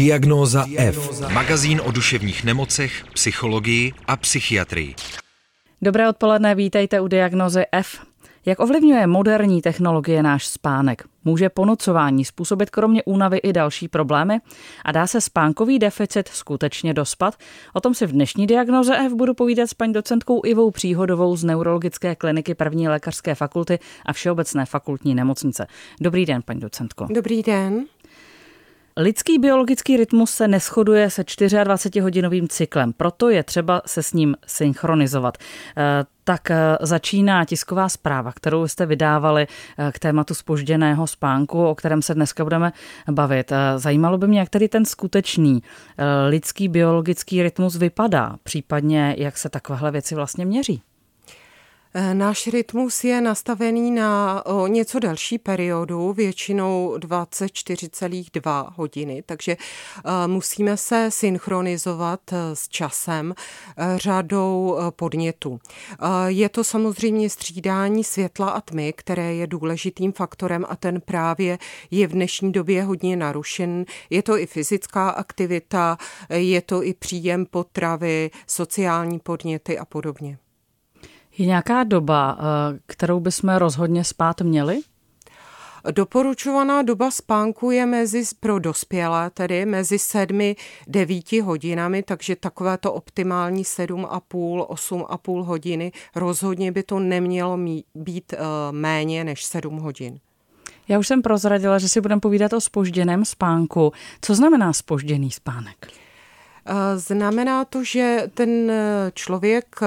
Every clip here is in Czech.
Diagnóza F. Magazín o duševních nemocech, psychologii a psychiatrii. Dobré odpoledne, vítejte u Diagnozy F. Jak ovlivňuje moderní technologie náš spánek? Může ponocování způsobit kromě únavy i další problémy? A dá se spánkový deficit skutečně dospat? O tom si v dnešní diagnoze F budu povídat s paní docentkou Ivou Příhodovou z Neurologické kliniky první lékařské fakulty a Všeobecné fakultní nemocnice. Dobrý den, paní docentko. Dobrý den. Lidský biologický rytmus se neschoduje se 24-hodinovým cyklem, proto je třeba se s ním synchronizovat. Eh, tak eh, začíná tisková zpráva, kterou jste vydávali eh, k tématu spožděného spánku, o kterém se dneska budeme bavit. Zajímalo by mě, jak tedy ten skutečný lidský biologický rytmus vypadá, případně jak se takovéhle věci vlastně měří. Eh, náš rytmus je nastavený na něco delší periodu, většinou 24,2 hodiny, takže e, musíme se synchronizovat eh, s časem řadou podnětů. Je to samozřejmě střídání světla a tmy, které je důležitým faktorem a ten právě je v dnešní době hodně narušen. Je to i fyzická aktivita, je to i příjem potravy, sociální podněty a podobně. Je nějaká doba, eh, kterou bychom rozhodně spát měli? Doporučovaná doba spánku je mezi pro dospělé, tedy mezi 7-9 hodinami, takže takové to optimální 7,5, 8,5 hodiny. Rozhodně by to nemělo být eh, méně než 7 hodin. Já už jsem prozradila, že si budeme povídat o spožděném spánku. Co znamená spožděný spánek? Eh, znamená to, že ten eh, člověk eh,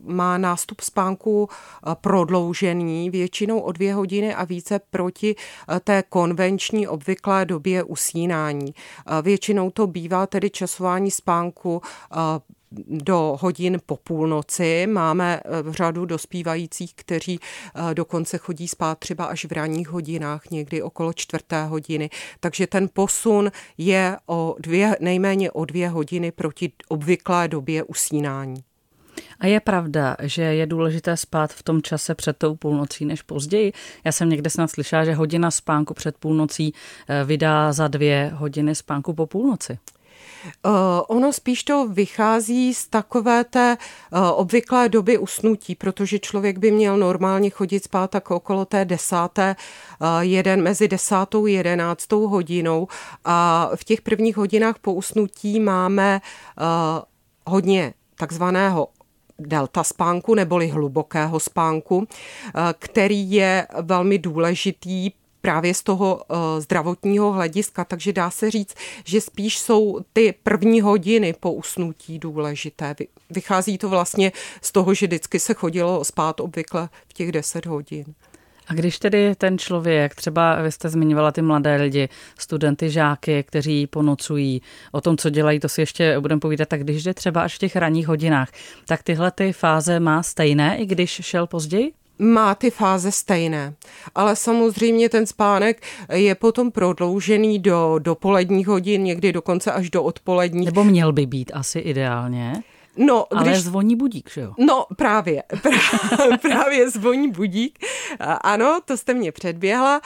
má nástup spánku prodloužený, většinou o dvě hodiny a více proti té konvenční obvyklé době usínání. Většinou to bývá tedy časování spánku do hodin po půlnoci. Máme eh, řadu dospívajících, kteří eh, dokonce chodí spát třeba až v ranních hodinách, někdy okolo čtvrté hodiny. Takže ten posun je o dvě, nejméně o dvě hodiny proti obvyklé době usínání. A je pravda, že je důležité spát v tom čase před tou půlnocí než později. Já jsem někde snad slyšela, že hodina spánku před půlnocí eh, vydá za dvě hodiny spánku po půlnoci. Uh, ono spíš to vychází z takové té uh, obvyklé doby usnutí, protože člověk by měl normálně chodit spát tak okolo té desáté, uh, jeden mezi desátou a jedenáctou hodinou. A v těch prvních hodinách po usnutí máme hodně takzvaného delta spánku neboli hlubokého spánku, který je velmi důležitý právě z toho uh, zdravotního hlediska, takže dá se říct, že spíš jsou ty první hodiny po usnutí důležité. Vychází to vlastně z toho, že vždycky se chodilo spát obvykle v těch 10 hodin. A když tedy ten člověk, třeba vy jste zmiňovala ty mladé lidi, studenty, žáky, kteří ponocují, o tom, co dělají, to si ještě budeme povídat, tak když jde třeba až v těch ranních hodinách, tak tyhle ty fáze má stejné, i když šel později? Má ty fáze stejné. Ale samozřejmě ten spánek je potom prodloužený do dopoledních hodin, někdy dokonce až do odpoledních. Nebo měl by být asi ideálně. No, Ale když... zvoní budík, že jo? No, právě, právě zvoní budík. Ano, to jste mě předběhla.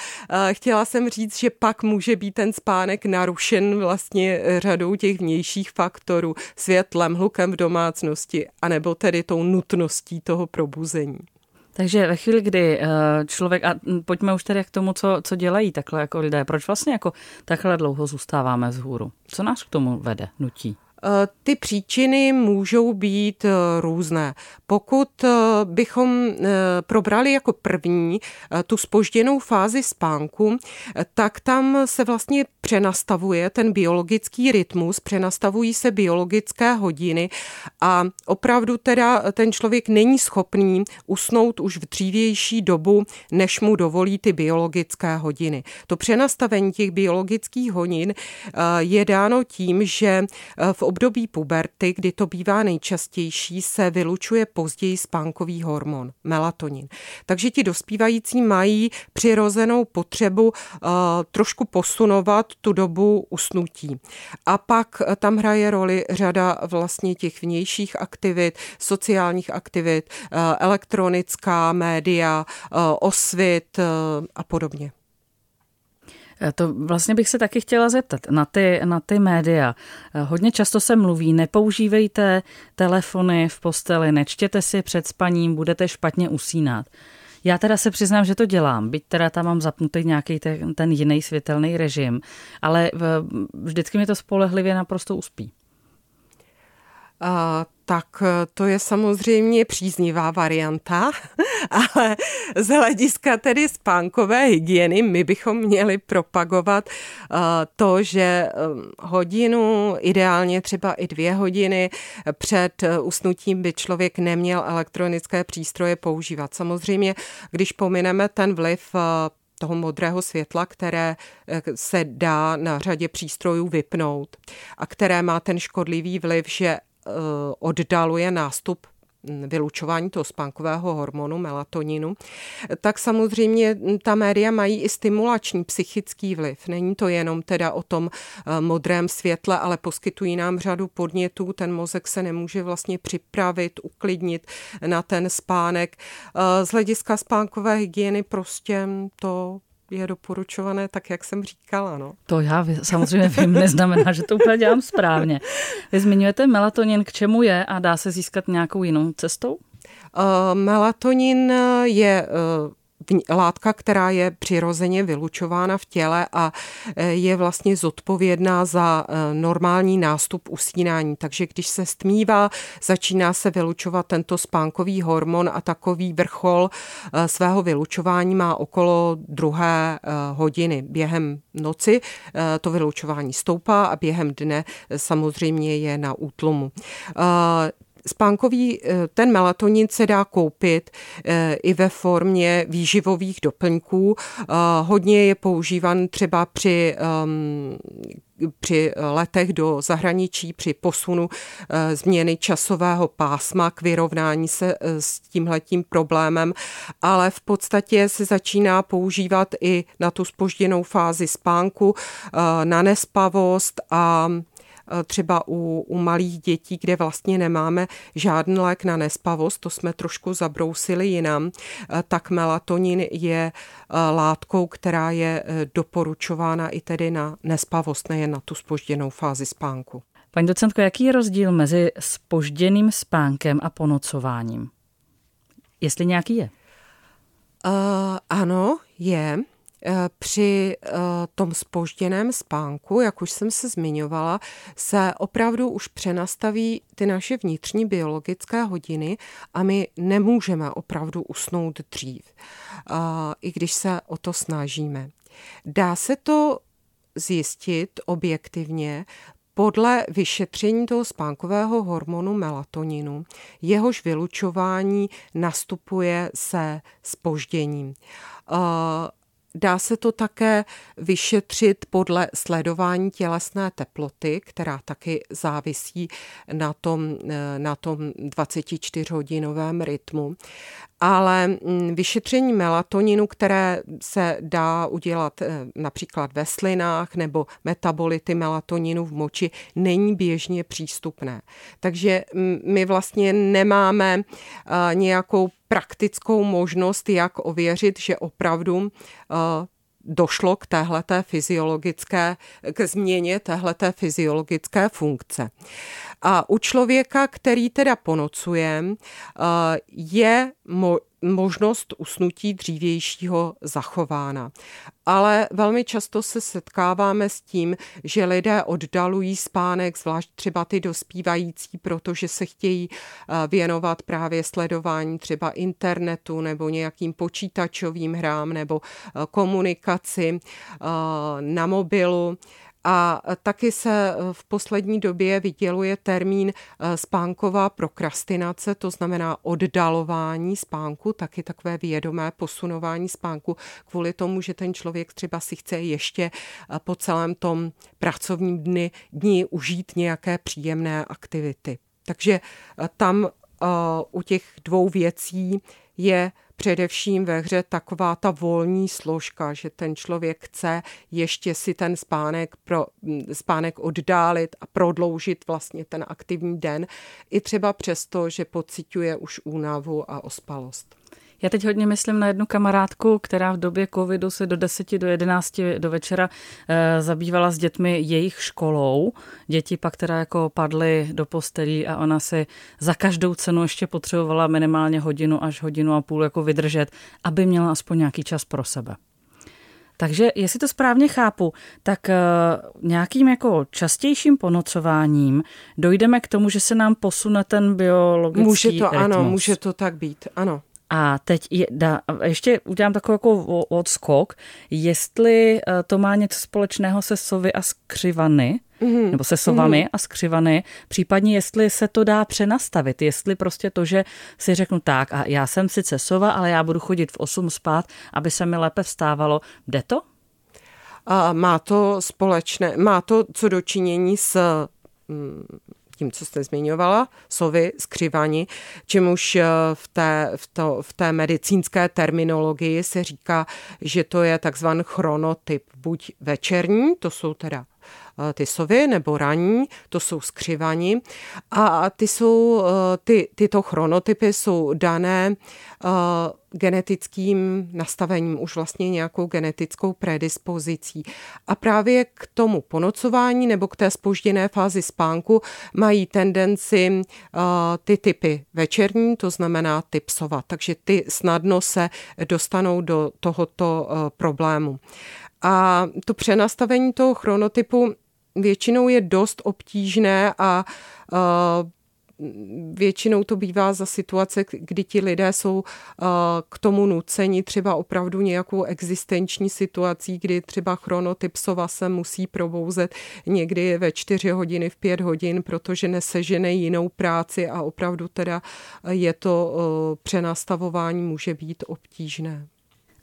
Chtěla jsem říct, že pak může být ten spánek narušen vlastně řadou těch vnějších faktorů, světlem, hlukem v domácnosti, anebo tedy tou nutností toho probuzení. Takže ve chvíli, kdy eh, člověk, a pojďme už tedy k tomu, co, co dělají takhle jako lidé, proč vlastně jako takhle dlouho zůstáváme vzhůru? Co nás k tomu vede, nutí? Eh, ty příčiny můžou být eh, různé. Pokud eh, bychom probrali jako první tu spožděnou fázi spánku, tak tam se vlastně přenastavuje ten biologický rytmus, přenastavují se biologické hodiny a opravdu teda ten člověk není schopný usnout už v dřívější dobu, než mu dovolí ty biologické hodiny. To přenastavení těch biologických hodin je dáno tím, že v období puberty, kdy to bývá nejčastější, se vylučuje později spánkový hormon, melatonin. Takže ti dospívající mají přirozenou potřebu uh, trošku posunovat tu dobu usnutí. A pak tam hraje roli řada vlastně těch vnějších aktivit, sociálních aktivit, uh, elektronická média, osvit a podobně. Eh, to vlastně bych se taky chtěla zeptat na ty, na ty média. Eh, hodně často se mluví, nepoužívejte telefony v posteli, nečtěte si před spaním, budete špatně usínat. Já teda se přiznám, že to dělám, byť teda tam mám zapnutý nějaký ten, ten jiný světelný režim, ale vždycky mi to spolehlivě naprosto uspí. Uh, tak eh, to je samozřejmě příznivá varianta, ale z hlediska tedy spánkové hygieny my bychom měli propagovat uh, to, že um, hodinu, ideálně třeba i dvě hodiny před usnutím by člověk neměl elektronické přístroje používat. Samozřejmě, když pomineme ten vliv toho modrého světla, které se dá na řadě přístrojů vypnout a které má ten škodlivý vliv, že Eh, oddaluje nástup vylučování toho spánkového hormonu melatoninu, tak samozřejmě ta média mají i stimulační psychický vliv. Není to jenom teda o tom eh, modrém světle, ale poskytují nám řadu podnětů. Ten mozek se nemůže vlastně připravit, uklidnit na ten spánek. Eh, z hlediska spánkové hygieny prostě to je doporučované tak, jak jsem říkala. No. To já samozřejmě vím, neznamená, že to úplně dělám správně. Vy zmiňujete melatonin, k čemu je a dá se získat nějakou jinou cestou? Uh, melatonin je uh, látka, která je přirozeně vylučována v těle a e, je vlastně zodpovědná za e, normální nástup usínání. Takže když se stmívá, začíná se vylučovat tento spánkový hormon a takový vrchol e, svého vylučování má okolo druhé hodiny. Během noci to vylučování stoupá a během dne samozřejmě je na útlumu spánkový, eh, ten melatonin se dá koupit eh, i ve formě výživových doplňků. Eh, hodně je používan třeba při ehm, při letech do zahraničí, při posunu změny časového pásma k vyrovnání se s tímhletím problémem, ale v podstatě se začíná používat i na tu spožděnou fázi spánku, na nespavost a třeba u, u malých dětí, kde vlastně nemáme žádný lék na nespavost, to jsme trošku zabrousili jinam, eh, tak melatonin je eh, látkou, která je doporučována i tedy na nespavost, nejen na tu spožděnou fázi spánku. Paní docentko, jaký je rozdíl mezi spožděným spánkem a ponocováním? Jestli nějaký je? Uh, ano, je. Eh, při eh, tom spožděném spánku, jak už jsem se zmiňovala, se opravdu už přenastaví ty naše vnitřní biologické hodiny a my nemůžeme opravdu usnout dřív, eh, i když se o to snažíme. Dá se to zjistit objektivně podle vyšetření toho spánkového hormonu melatoninu, jehož vylučování nastupuje se spožděním. Dá se to také vyšetřit podle sledování tělesné teploty, která taky závisí na tom, eh, na tom 24-hodinovém rytmu. Ale mm, vyšetření melatoninu, které se dá udělat eh, například ve slinách nebo metabolity melatoninu v moči, není běžně přístupné. Takže mm, my vlastně nemáme eh, nějakou praktickou možnost, jak ověřit, že opravdu eh, došlo k téhleté fyziologické, k změně téhleté fyziologické funkce. A u člověka, který teda ponocuje, eh, je možnost usnutí dřívějšího zachována. Ale velmi často se setkáváme s tím, že lidé oddalují spánek, zvlášť třeba ty dospívající, protože se chtějí eh, věnovat právě sledování třeba internetu nebo nějakým počítačovým hrám nebo eh, komunikaci na mobilu. A taky se eh, v poslední době vyděluje termín eh, spánková prokrastinace, to znamená oddalování spánku, taky takové vědomé posunování spánku kvůli tomu, že ten člověk třeba si chce ještě eh, po celém tom pracovním dni, dni užít nějaké příjemné aktivity. Takže tam u těch dvou věcí je především ve hře taková ta volní složka, že ten člověk chce ještě si ten spánek, pro, spánek oddálit a prodloužit vlastně ten aktivní den, i třeba přesto, že pociťuje už únavu a ospalost. Já teď hodně myslím na jednu kamarádku, která v době covidu se do 10 do 11 do večera e, zabývala s dětmi jejich školou. Děti pak teda jako padly do postelí a ona si za každou cenu ještě potřebovala minimálně hodinu až hodinu a půl jako vydržet, aby měla aspoň nějaký čas pro sebe. Takže jestli to správně chápu, tak uh, nějakým jako častějším ponocováním dojdeme k tomu, že se nám posune ten biologický Může to, rytmus. ano, může to tak být, ano. A teď je, da, ještě udělám takový jako odskok, jestli eh, to má něco společného se sovy a skřivany, mm-hmm. nebo se sovami mm-hmm. a skřivany, případně jestli se to dá přenastavit, jestli prostě to, že si řeknu tak a já jsem sice sova, ale já budu chodit v 8 spát, aby se mi lépe vstávalo, jde to? A má to společné, má to co dočinění s mm, tím, co jste zmiňovala, sovy, skřivani, čemuž eh, v té, v, to, v té medicínské terminologii se říká, že to je takzvaný chronotyp, buď večerní, to jsou teda Eh, ty sovy nebo raní, to jsou skřivani a ty jsou, eh, ty, tyto chronotypy jsou dané eh, genetickým nastavením, už vlastně nějakou genetickou predispozicí. A právě k tomu ponocování nebo k té spožděné fázi spánku mají tendenci ty typy večerní, to znamená typ sova. Takže ty snadno se dostanou do tohoto problému. A to přenastavení toho chronotypu většinou je dost obtížné a většinou to bývá za situace, kdy ti lidé jsou k tomu nuceni třeba opravdu nějakou existenční situací, kdy třeba chronotyp sova se musí probouzet někdy ve čtyři hodiny, v pět hodin, protože nesežene jinou práci a opravdu teda je to přenastavování může být obtížné.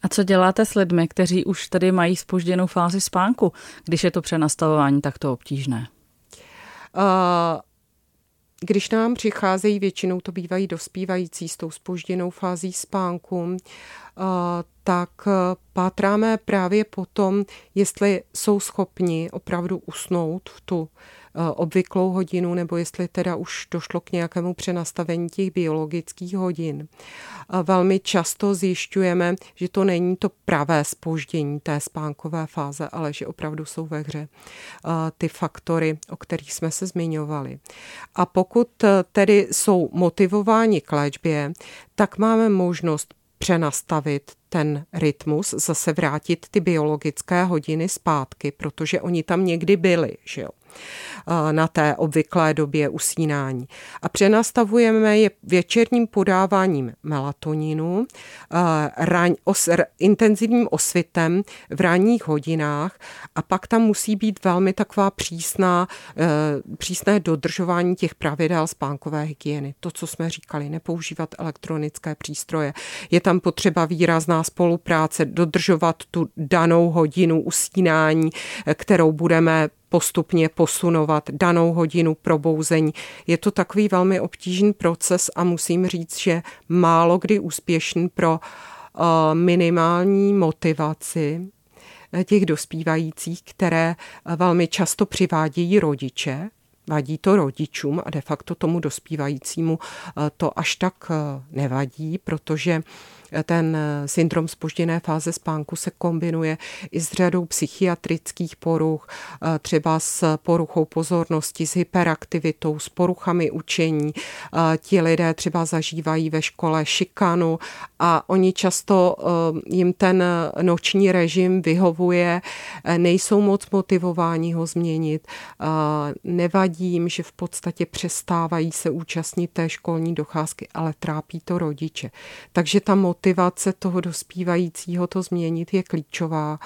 A co děláte s lidmi, kteří už tady mají spožděnou fázi spánku, když je to přenastavování takto obtížné? Uh, když nám přicházejí, většinou to bývají dospívající s tou spožděnou fází spánku, tak pátráme právě potom, jestli jsou schopni opravdu usnout v tu Eh, obvyklou hodinu, nebo jestli teda už došlo k nějakému přenastavení těch biologických hodin. Velmi často zjišťujeme, že to není to pravé spoždění té spánkové fáze, ale že opravdu jsou ve hře ty faktory, o kterých jsme se zmiňovali. A pokud eh, tedy jsou motivováni k léčbě, tak máme možnost přenastavit ten rytmus, zase vrátit ty biologické hodiny zpátky, protože oni tam někdy byli, že jo. Na té obvyklé době usínání. A přenastavujeme je věčerním podáváním melatoninu, raň, os, intenzivním osvitem v ranních hodinách a pak tam musí být velmi taková přísná, eh, přísné dodržování těch pravidel spánkové hygieny. To, co jsme říkali, nepoužívat elektronické přístroje. Je tam potřeba výrazná spolupráce, dodržovat tu danou hodinu usínání, kterou budeme postupně posunovat danou hodinu probouzení. Je to takový velmi obtížný proces a musím říct, že málo kdy úspěšný pro uh, minimální motivaci eh, těch dospívajících, které eh, velmi často přivádějí rodiče, vadí to rodičům a de facto tomu dospívajícímu to až tak nevadí, protože ten syndrom spožděné fáze spánku se kombinuje i s řadou psychiatrických poruch, eh, třeba s poruchou pozornosti, s hyperaktivitou, s poruchami učení. Eh, ti lidé třeba zažívají ve škole šikanu a oni často eh, jim ten noční režim vyhovuje, nejsou moc motivováni ho změnit, nevadí jim, že v podstatě přestávají se účastnit té školní docházky, ale trápí to rodiče. Takže ta motivace toho dospívajícího to změnit je klíčová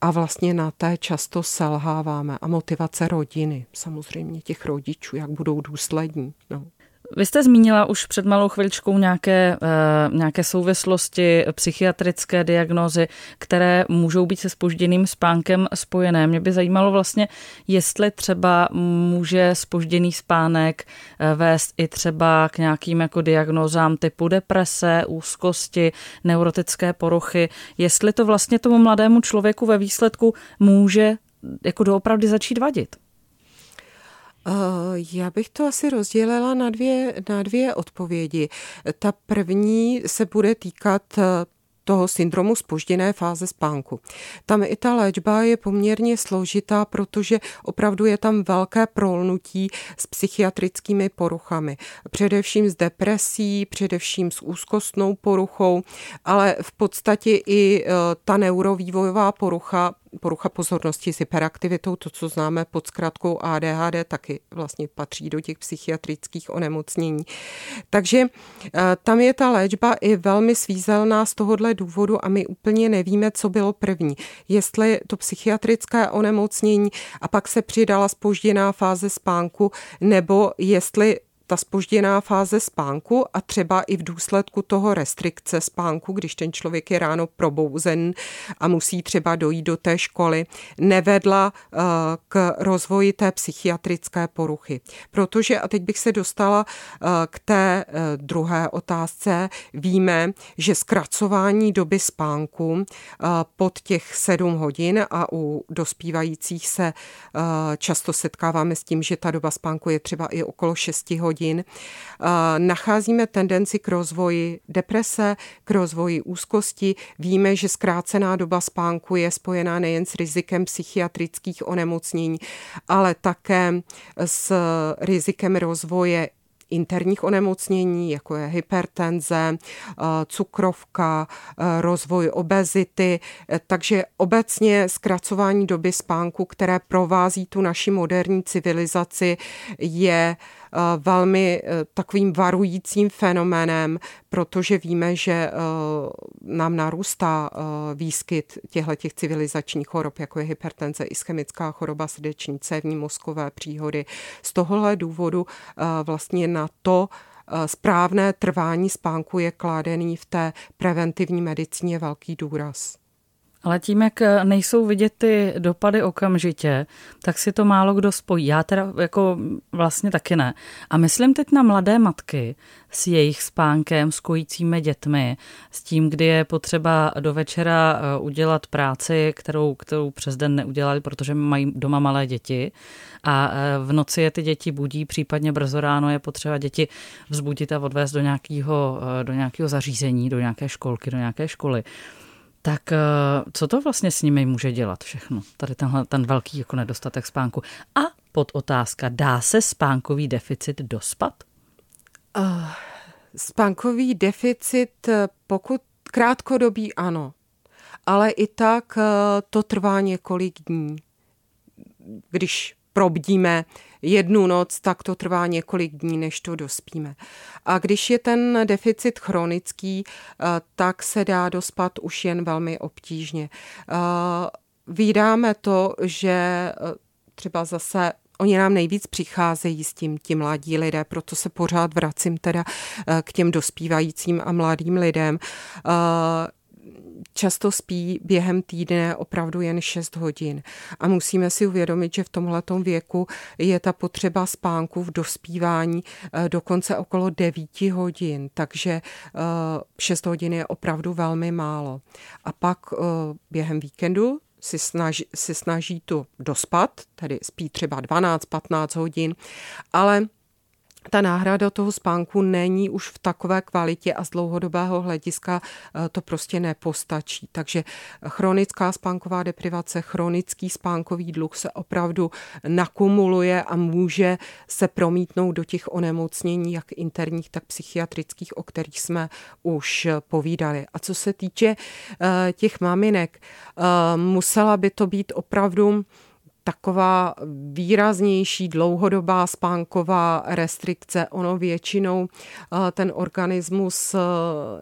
a vlastně na té často selháváme. A motivace rodiny, samozřejmě těch rodičů, jak budou důslední. No. Vy jste zmínila už před malou chviličkou nějaké, uh, nějaké souvislosti, psychiatrické diagnózy, které můžou být se spožděným spánkem spojené. Mě by zajímalo vlastně, jestli třeba může spožděný spánek eh, vést i třeba k nějakým jako diagnózám typu deprese, úzkosti, neurotické poruchy, jestli to vlastně tomu mladému člověku ve výsledku může jako doopravdy začít vadit. Já bych to asi rozdělila na dvě, na dvě odpovědi. Ta první se bude týkat toho syndromu spožděné fáze spánku. Tam i ta léčba je poměrně složitá, protože opravdu je tam velké prolnutí s psychiatrickými poruchami. Především s depresí, především s úzkostnou poruchou, ale v podstatě i e, ta neurovývojová porucha porucha pozornosti s hyperaktivitou, to, co známe pod zkratkou ADHD, taky vlastně patří do těch psychiatrických onemocnění. Takže eh, tam je ta léčba i velmi svízelná z tohohle důvodu a my úplně nevíme, co bylo první. Jestli to psychiatrické onemocnění a pak se přidala spožděná fáze spánku, nebo jestli ta spožděná fáze spánku a třeba i v důsledku toho restrikce spánku, když ten člověk je ráno probouzen a musí třeba dojít do té školy, nevedla eh, k rozvoji té psychiatrické poruchy. Protože, a teď bych se dostala eh, k té eh, druhé otázce, víme, že zkracování doby spánku pod těch sedm hodin a u dospívajících se často setkáváme s tím, že ta doba spánku je třeba i okolo 6 hodin, hodin, nacházíme tendenci k rozvoji deprese, k rozvoji úzkosti. Víme, že zkrácená doba spánku je spojená nejen s rizikem psychiatrických onemocnění, ale také s rizikem rozvoje interních onemocnění, jako je hypertenze, cukrovka, rozvoj obezity. Takže obecně zkracování doby spánku, které provází tu naši moderní civilizaci, je Eh, velmi eh, takovým varujícím fenoménem, protože víme, že eh, nám narůstá výskyt těchto těch civilizačních chorob, jako je hypertenze, ischemická choroba srdeční, cévní mozkové příhody. Z tohohle důvodu vlastně na to, správné trvání spánku je kládený v té preventivní medicíně velký důraz. Ale tím, jak nejsou vidět ty dopady okamžitě, tak si to málo kdo spojí. Já teda jako vlastně taky ne. A myslím teď na mladé matky s jejich spánkem, s kojícími dětmi, s tím, kdy je potřeba do večera eh, udělat práci, kterou, kterou přes den neudělali, protože mají doma malé děti a eh, v noci je ty děti budí, případně brzo ráno je potřeba děti vzbudit a odvést do nějakého, eh, do nějakého zařízení, do nějaké školky, do nějaké školy. Tak eh, co to vlastně s nimi může dělat všechno? Tady tenhle, ten velký jako nedostatek spánku. A pod otázka, dá se spánkový deficit dospat? Uh, spánkový deficit, eh, pokud krátkodobý, ano. Ale i tak to trvá několik dní. Když probdíme jednu noc, tak to trvá několik dní, než to dospíme. A když je ten deficit chronický, eh, tak se dá dospat už jen velmi obtížně. Eh, Vídáme to, že eh, třeba zase Oni nám nejvíc přicházejí s tím ti mladí lidé, proto se pořád vracím teda k těm dospívajícím a mladým lidem často spí během týdne opravdu jen 6 hodin. A musíme si uvědomit, že v tomhletom věku je ta potřeba spánku v dospívání eh, dokonce okolo 9 hodin, takže 6 eh, hodin je opravdu velmi málo. A pak eh, během víkendu si snaží, si snaží tu dospat, tedy spí třeba 12-15 hodin, ale ta náhrada toho spánku není už v takové kvalitě a z dlouhodobého hlediska eh, to prostě nepostačí. Takže chronická spánková deprivace, chronický spánkový dluh se opravdu nakumuluje a může se promítnout do těch onemocnění, jak interních, tak psychiatrických, o kterých jsme už povídali. A co se týče eh, těch maminek, eh, musela by to být opravdu taková výraznější dlouhodobá spánková restrikce. Ono většinou eh, ten organismus eh,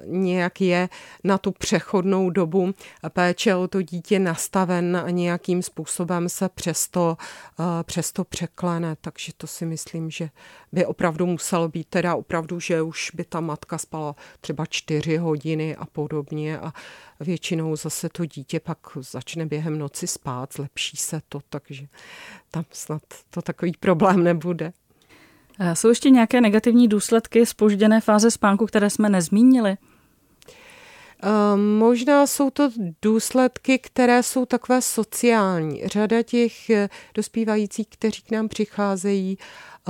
nějak je na tu přechodnou dobu péče o to dítě nastaven a nějakým způsobem se přesto, eh, přesto překlene. Takže to si myslím, že by opravdu muselo být teda opravdu, že už by ta matka spala třeba čtyři hodiny a podobně a většinou zase to dítě pak začne během noci spát, zlepší se to, takže tam snad to takový problém nebude. Jsou ještě nějaké negativní důsledky spožděné fáze spánku, které jsme nezmínili? Možná jsou to důsledky, které jsou takové sociální. Řada těch eh, dospívajících, kteří k nám přicházejí,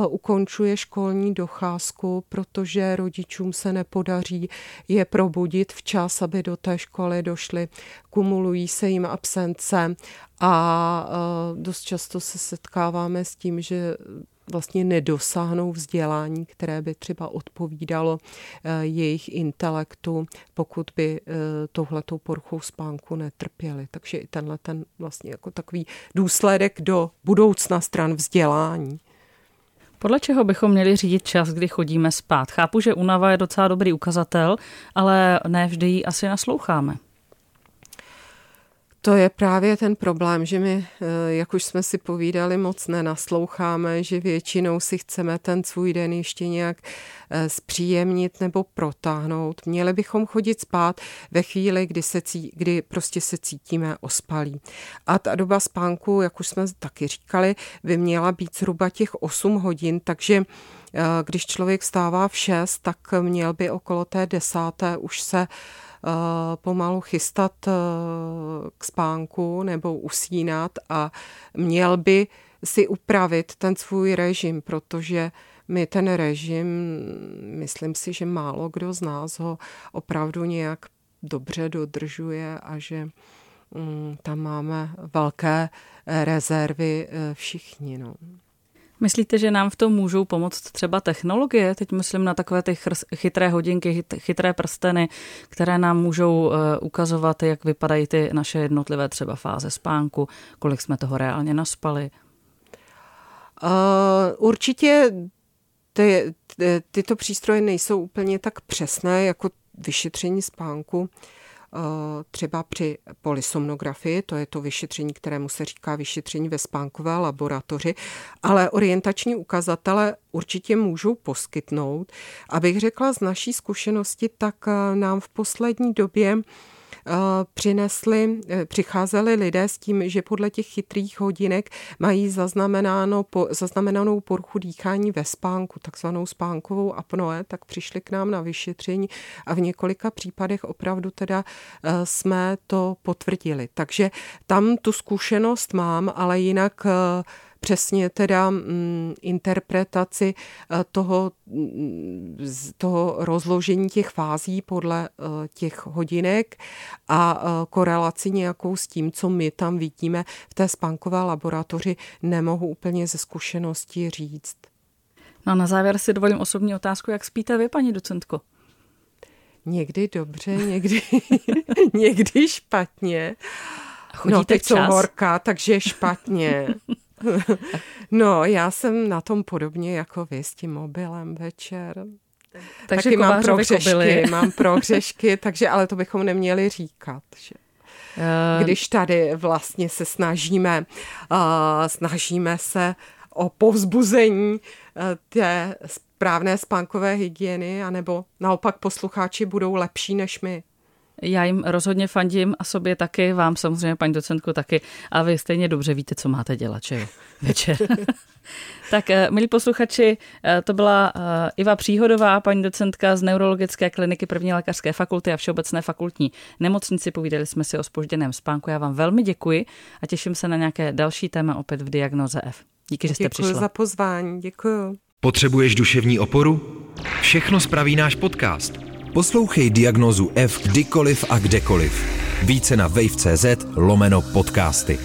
ukončuje školní docházku, protože rodičům se nepodaří je probudit včas, aby do té školy došly. Kumulují se jim absence a dost často se setkáváme s tím, že vlastně nedosáhnou vzdělání, které by třeba odpovídalo eh, jejich intelektu, pokud by eh, touhletou poruchou spánku netrpěli. Takže i tenhle ten vlastně jako takový důsledek do budoucna stran vzdělání. Podle čeho bychom měli řídit čas, kdy chodíme spát? Chápu, že únava je docela dobrý ukazatel, ale ne vždy ji asi nasloucháme. To je právě ten problém, že my, eh, jak už jsme si povídali, moc nenasloucháme, že většinou si chceme ten svůj den ještě nějak eh, zpříjemnit nebo protáhnout. Měli bychom chodit spát ve chvíli, kdy, se cí, kdy prostě se cítíme ospalí. A ta doba spánku, jak už jsme taky říkali, by měla být zhruba těch 8 hodin, takže eh, když člověk vstává v 6, tak měl by okolo té desáté už se uh, pomalu chystat eh, k spánku nebo usínat a měl by si upravit ten svůj režim, protože my ten režim, myslím si, že málo kdo z nás ho opravdu nějak dobře dodržuje a že mm, tam máme velké rezervy eh, všichni. No. Myslíte, že nám v tom můžou pomoct třeba technologie? Teď myslím na takové ty chytré hodinky, chytré prsteny, které nám můžou eh, ukazovat, jak vypadají ty naše jednotlivé třeba fáze spánku, kolik jsme toho reálně naspali. Uh, určitě ty, ty, tyto přístroje nejsou úplně tak přesné jako vyšetření spánku. Eh, třeba při polysomnografii, to je to vyšetření, kterému se říká vyšetření ve spánkové laboratoři, ale orientační ukazatele určitě můžou poskytnout. Abych řekla z naší zkušenosti, tak eh, nám v poslední době Eh, přinesli, eh, přicházeli lidé s tím, že podle těch chytrých hodinek mají zaznamenáno, po, zaznamenanou poruchu dýchání ve spánku, takzvanou spánkovou apnoe, tak přišli k nám na vyšetření a v několika případech opravdu teda eh, jsme to potvrdili. Takže tam tu zkušenost mám, ale jinak přesně teda mm, interpretaci eh, toho, mm, toho rozložení těch fází podle eh, těch hodinek a eh, korelaci nějakou s tím, co my tam vidíme v té spánkové laboratoři, nemohu úplně ze zkušenosti říct. No a na závěr si dovolím osobní otázku, jak spíte vy, paní docentko? Někdy dobře, někdy, někdy špatně. Chodíte no, teď jsou horka, takže špatně. No, já jsem na tom podobně jako vy s tím mobilem večer. Takže Taky mám prohřešky, mám prohřešky, takže ale to bychom neměli říkat. Že? Eh, Když tady vlastně se snažíme, uh, snažíme se o povzbuzení uh, té správné spánkové hygieny, anebo naopak posluchači budou lepší než my. Já jim rozhodně fandím a sobě taky, vám samozřejmě, paní docentku, taky. A vy stejně dobře víte, co máte dělat, že jo, večer. tak, eh, milí posluchači, eh, to byla eh, Iva Příhodová, paní docentka z Neurologické kliniky první lékařské fakulty a Všeobecné fakultní nemocnici. Povídali jsme si o spožděném spánku. Já vám velmi děkuji a těším se na nějaké další téma opět v Diagnoze F. Díky, že jste děkuji přišla. za pozvání, děkuji. Potřebuješ duševní oporu? Všechno spraví náš podcast. Poslouchej diagnozu F kdykoliv a kdekoliv. Více na wave.cz lomeno podcasty.